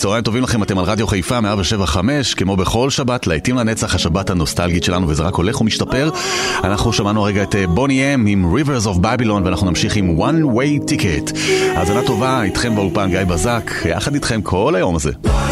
צהריים טובים לכם, אתם על רדיו חיפה 175, כמו בכל שבת, להיטים לנצח, השבת הנוסטלגית שלנו, וזה רק הולך ומשתפר. אנחנו שמענו הרגע את אה, בוני אם עם Rivers of Babylon, ואנחנו נמשיך עם One Way Ticket. האזנה טובה, איתכם באולפן גיא בזק, יחד איתכם כל היום הזה. One.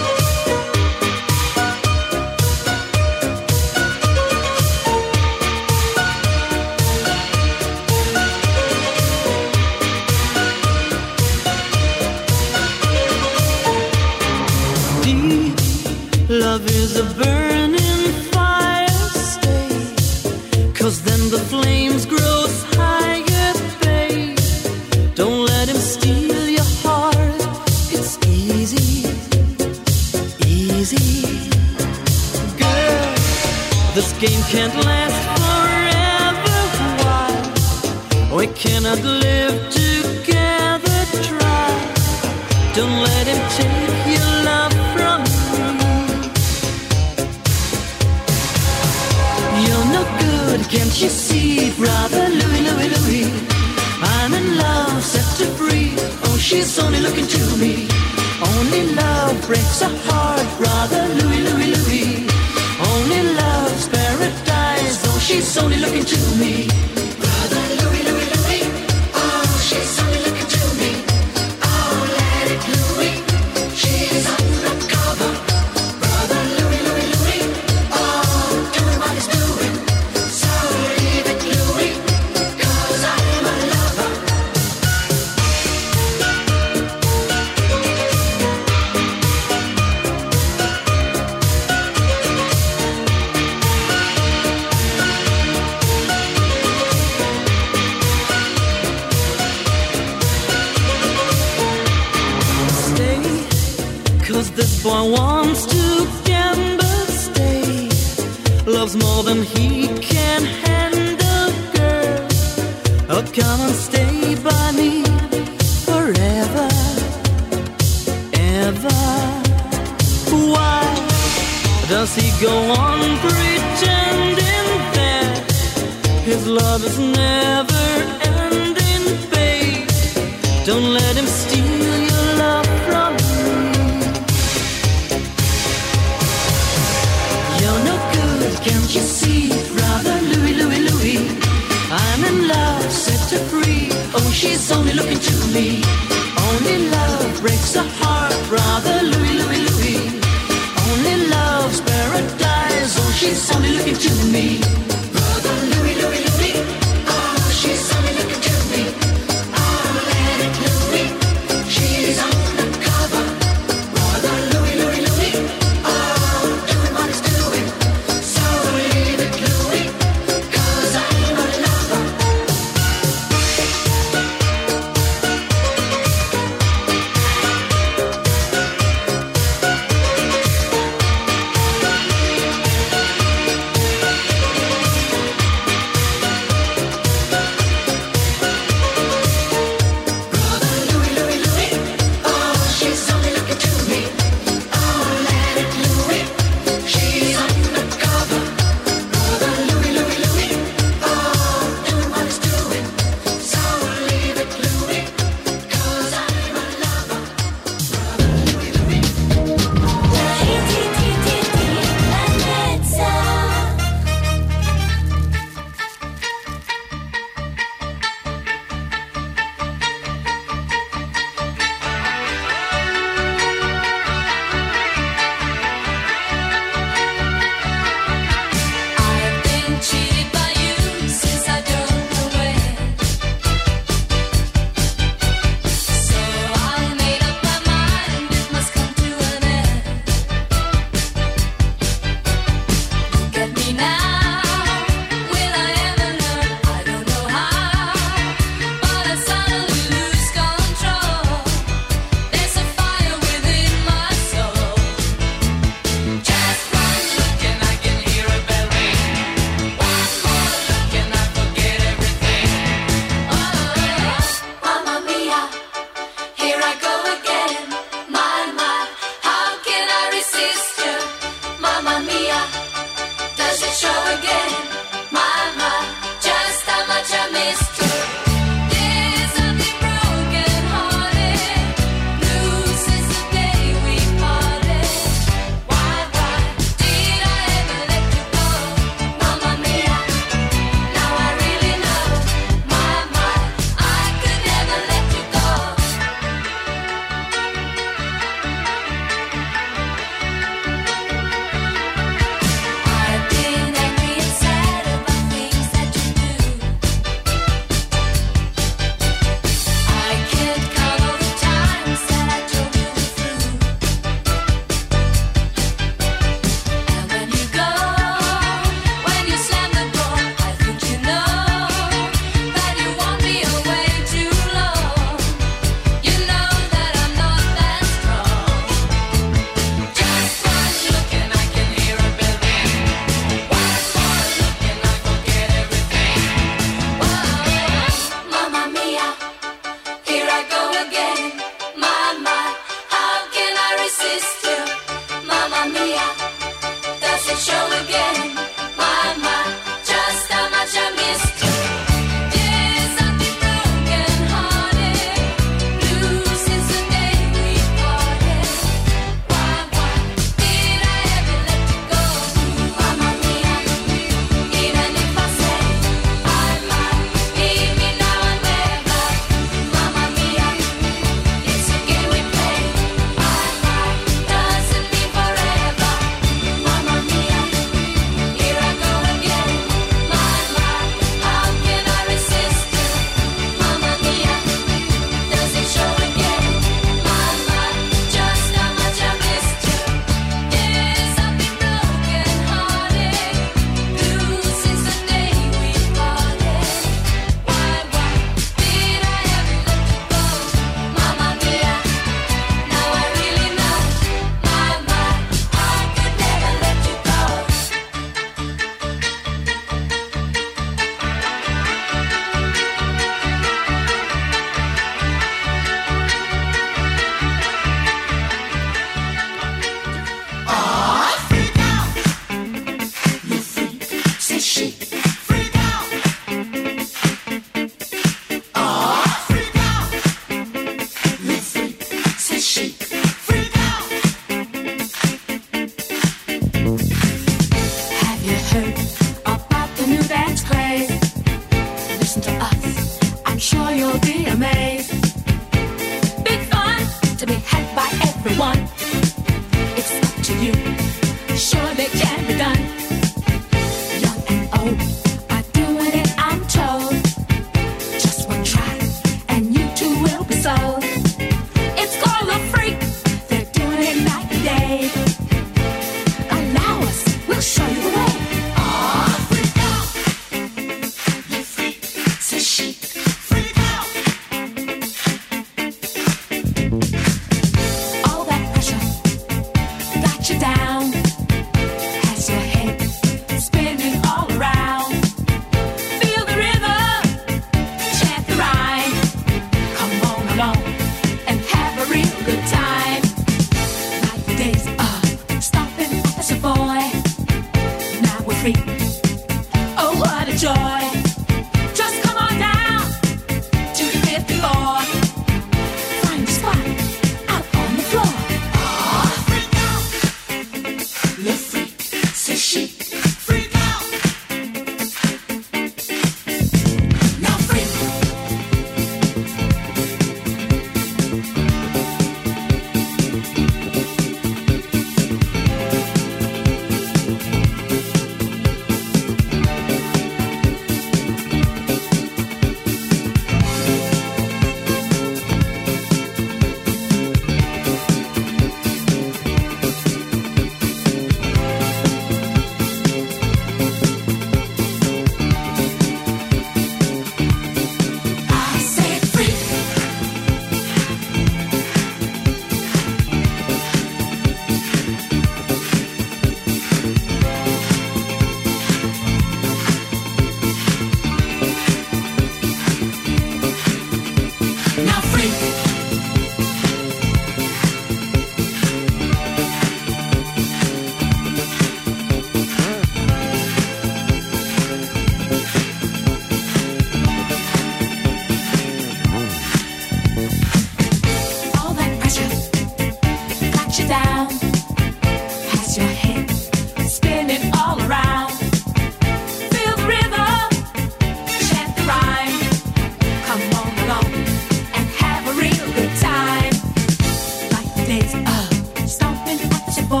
stomping with your boy.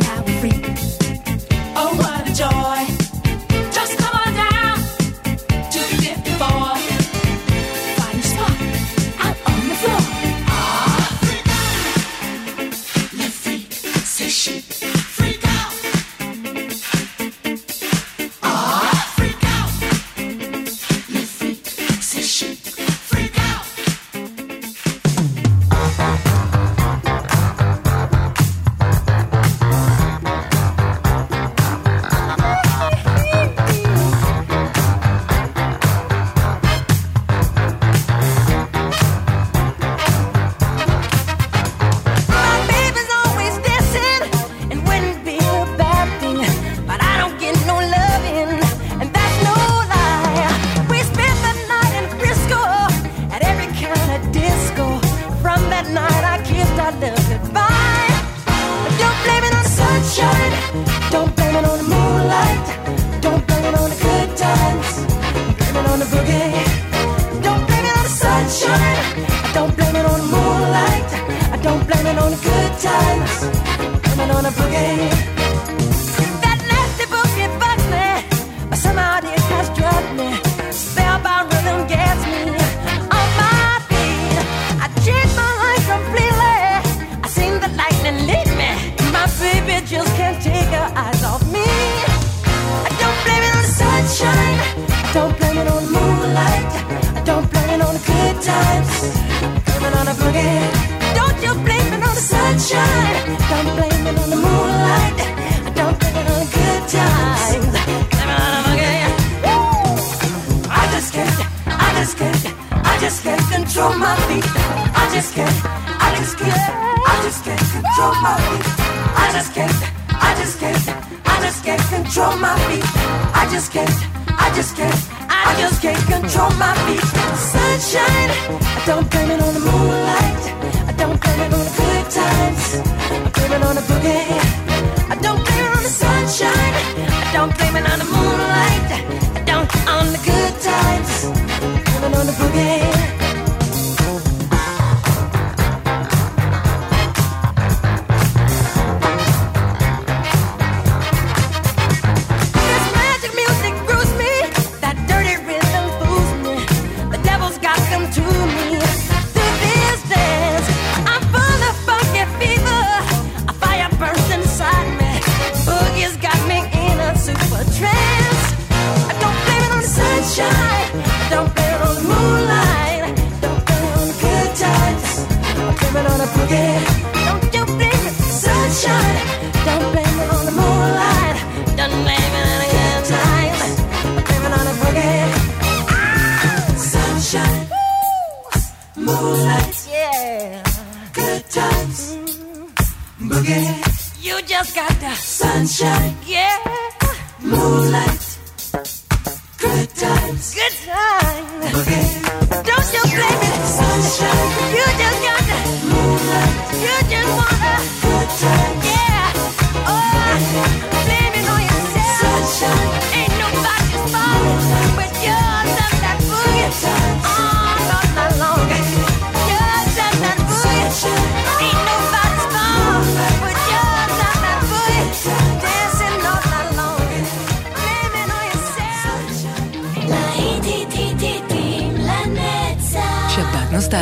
Now we're free. Oh, what a joy. Don't blame it on the moonlight. Don't blame it on the good times. I just can't, I just can't, I just can't control my feet. I just can't, I just can't, I just can't control my feet. I just can't, I just can't, I just can't control my feet. Sunshine, don't blame it on the.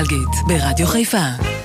חגית ברדיו חיפה.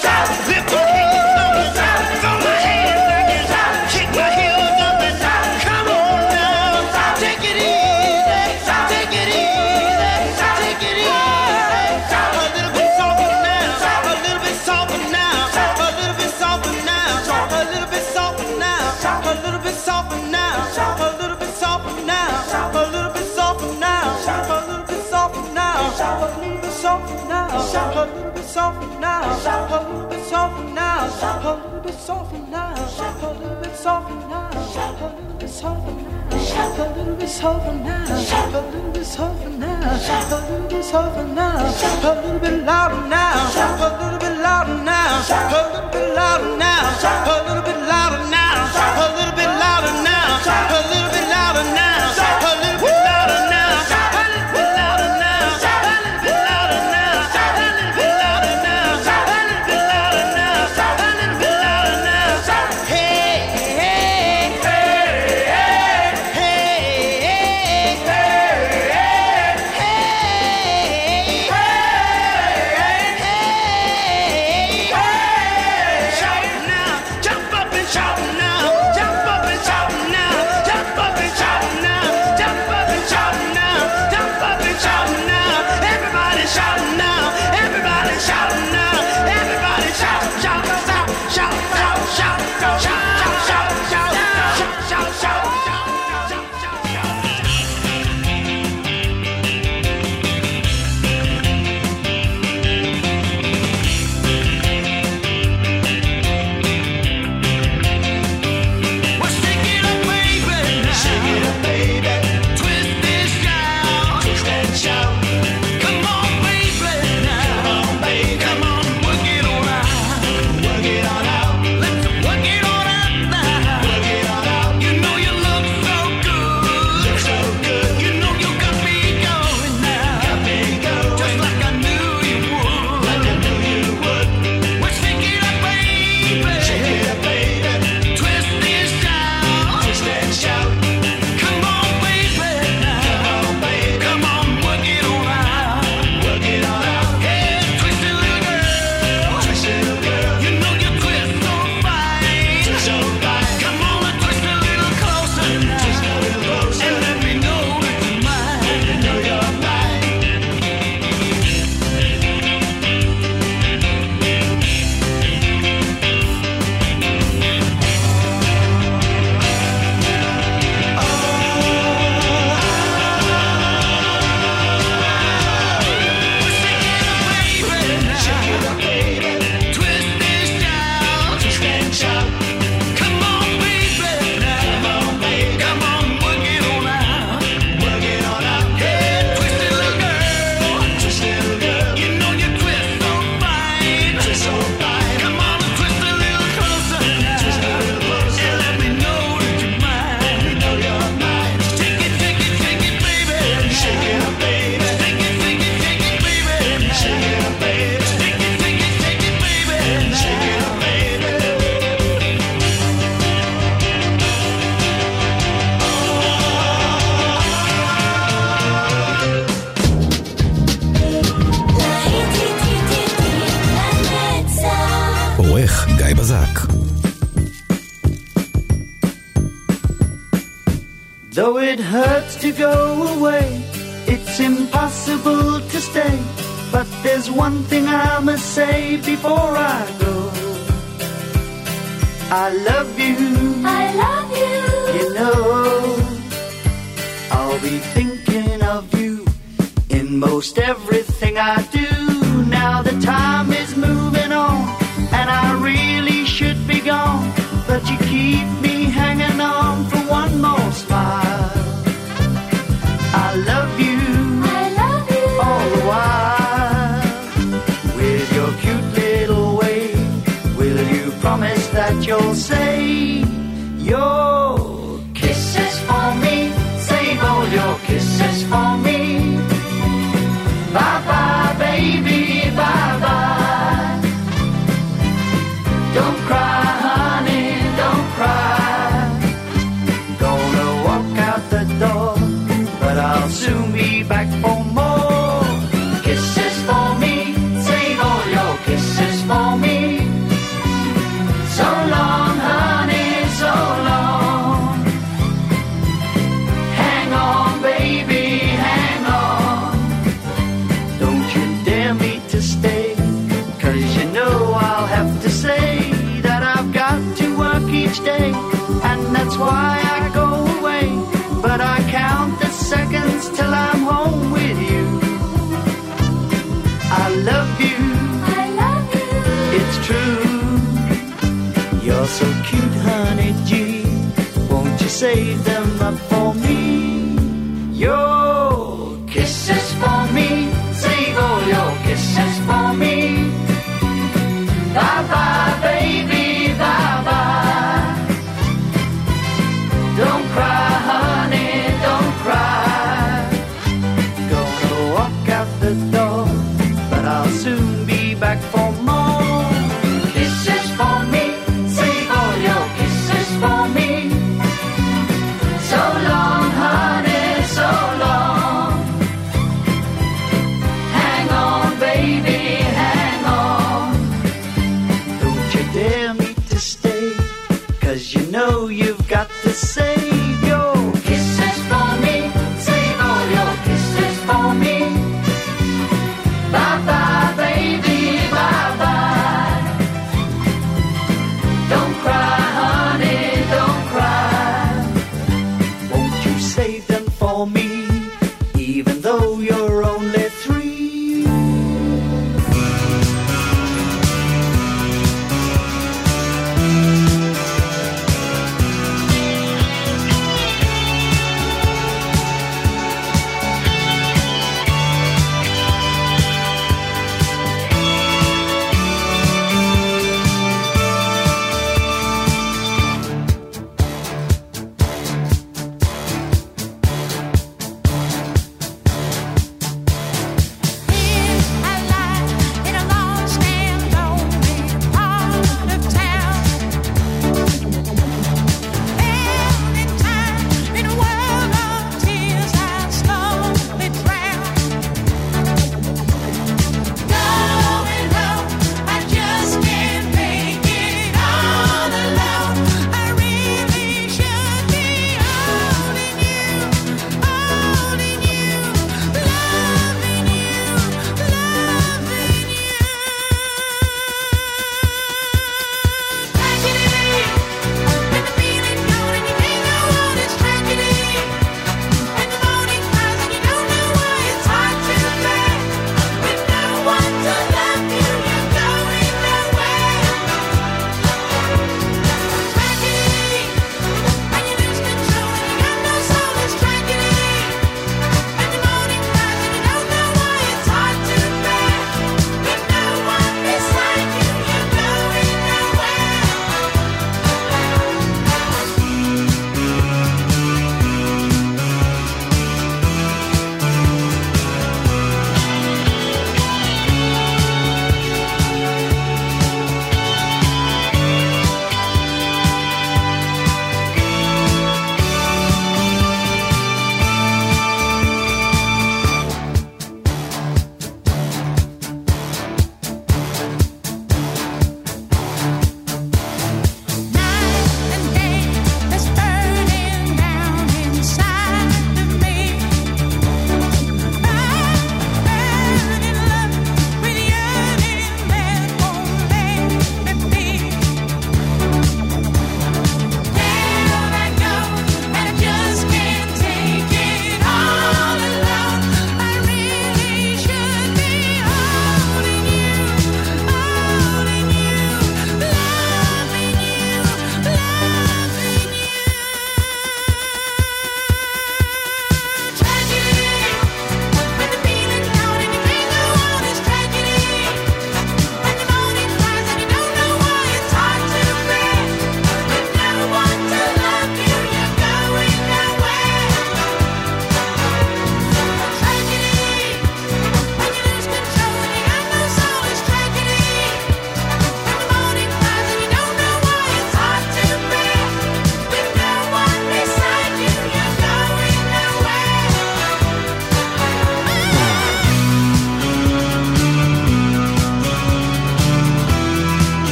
shout. Shout a little bit softer now. Shout a little bit softer now. Shout a little bit softer now. Shout a little bit softer now. Shout a little bit softer now. Shout a little bit softer now. Shout a little bit softer now. Shout a little bit softer now. Shout a little bit louder now. Shout a little bit louder now. Shout a little bit louder now. Shout a little bit louder now. Shout a little bit louder now. Save them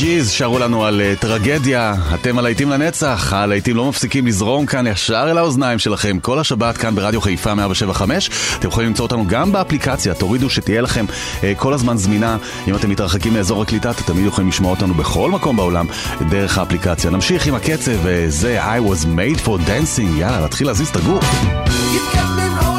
ג'יז שרו לנו על אה, טרגדיה, אתם הלהיטים לנצח, הלהיטים לא מפסיקים לזרום כאן ישר אל האוזניים שלכם כל השבת כאן ברדיו חיפה 175. אתם יכולים למצוא אותנו גם באפליקציה, תורידו שתהיה לכם אה, כל הזמן זמינה. אם אתם מתרחקים מאזור הקליטה, אתם תמיד יכולים לשמוע אותנו בכל מקום בעולם דרך האפליקציה. נמשיך עם הקצב, אה, זה I was made for dancing, יאללה, להתחיל להזיז את הגוף. You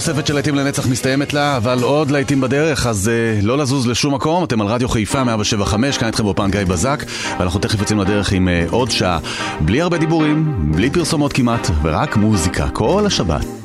נוספת של להיטים לנצח מסתיימת לה, אבל עוד להיטים בדרך, אז uh, לא לזוז לשום מקום. אתם על רדיו חיפה 175, כאן איתכם באופן גיא בזק, ואנחנו תכף יוצאים לדרך עם uh, עוד שעה, בלי הרבה דיבורים, בלי פרסומות כמעט, ורק מוזיקה, כל השבת.